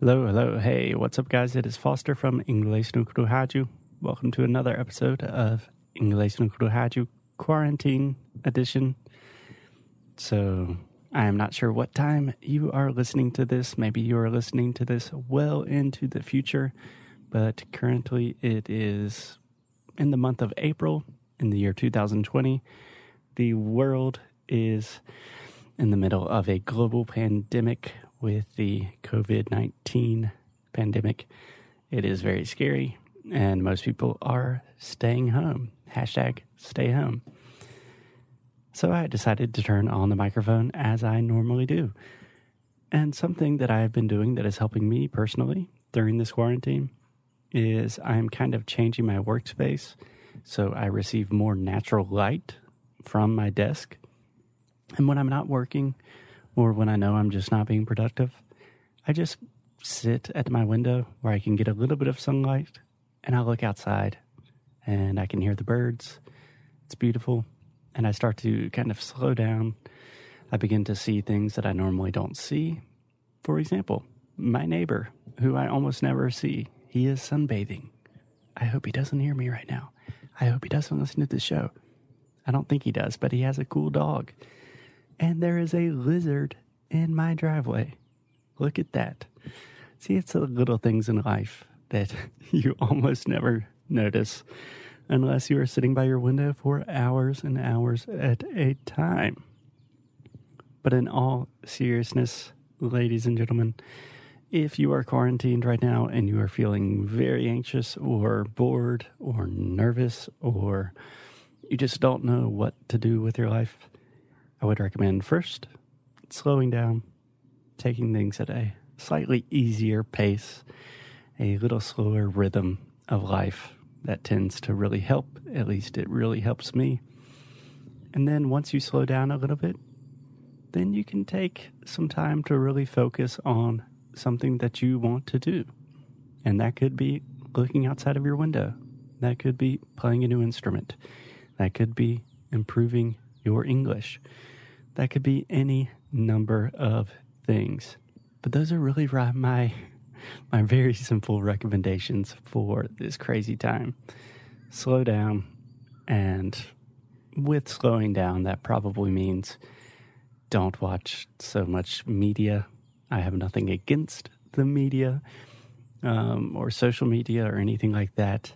Hello, hello, hey, what's up, guys? It is Foster from Inglês no Rádio. Welcome to another episode of Inglês no Rádio Quarantine Edition. So, I am not sure what time you are listening to this. Maybe you are listening to this well into the future, but currently it is in the month of April in the year 2020. The world is in the middle of a global pandemic with the COVID 19 pandemic. It is very scary, and most people are staying home. Hashtag stay home. So I decided to turn on the microphone as I normally do. And something that I have been doing that is helping me personally during this quarantine is I'm kind of changing my workspace so I receive more natural light from my desk. And when I'm not working, or when I know I'm just not being productive, I just sit at my window where I can get a little bit of sunlight and I look outside and I can hear the birds. It's beautiful. And I start to kind of slow down. I begin to see things that I normally don't see. For example, my neighbor, who I almost never see, he is sunbathing. I hope he doesn't hear me right now. I hope he doesn't listen to the show. I don't think he does, but he has a cool dog and there is a lizard in my driveway. Look at that. See, it's the little things in life that you almost never notice unless you are sitting by your window for hours and hours at a time. But in all seriousness, ladies and gentlemen, if you are quarantined right now and you are feeling very anxious or bored or nervous or you just don't know what to do with your life, I would recommend first slowing down, taking things at a slightly easier pace, a little slower rhythm of life that tends to really help. At least it really helps me. And then once you slow down a little bit, then you can take some time to really focus on something that you want to do. And that could be looking outside of your window. That could be playing a new instrument. That could be improving your English. That could be any number of things. But those are really my my very simple recommendations for this crazy time. Slow down and with slowing down that probably means don't watch so much media. I have nothing against the media um, or social media or anything like that.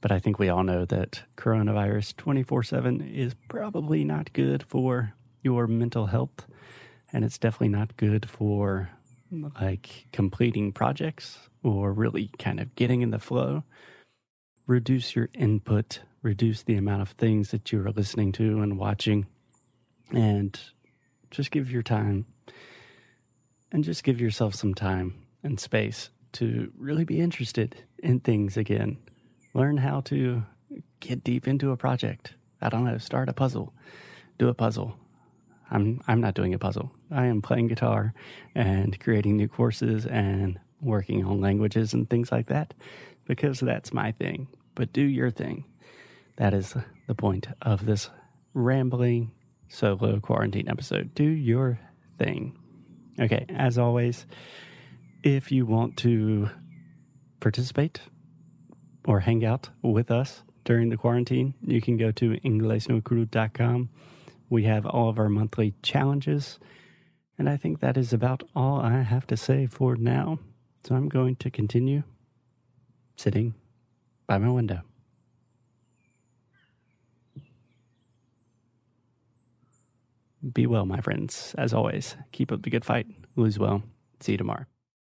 But I think we all know that coronavirus 24 7 is probably not good for your mental health. And it's definitely not good for like completing projects or really kind of getting in the flow. Reduce your input, reduce the amount of things that you are listening to and watching, and just give your time and just give yourself some time and space to really be interested in things again. Learn how to get deep into a project. I don't know, start a puzzle, do a puzzle. I'm I'm not doing a puzzle. I am playing guitar and creating new courses and working on languages and things like that because that's my thing. But do your thing. That is the point of this rambling solo quarantine episode. Do your thing. Okay, as always, if you want to participate or hang out with us during the quarantine, you can go to inglesnocru.com. We have all of our monthly challenges. And I think that is about all I have to say for now. So I'm going to continue sitting by my window. Be well, my friends. As always, keep up the good fight. Lose well. See you tomorrow.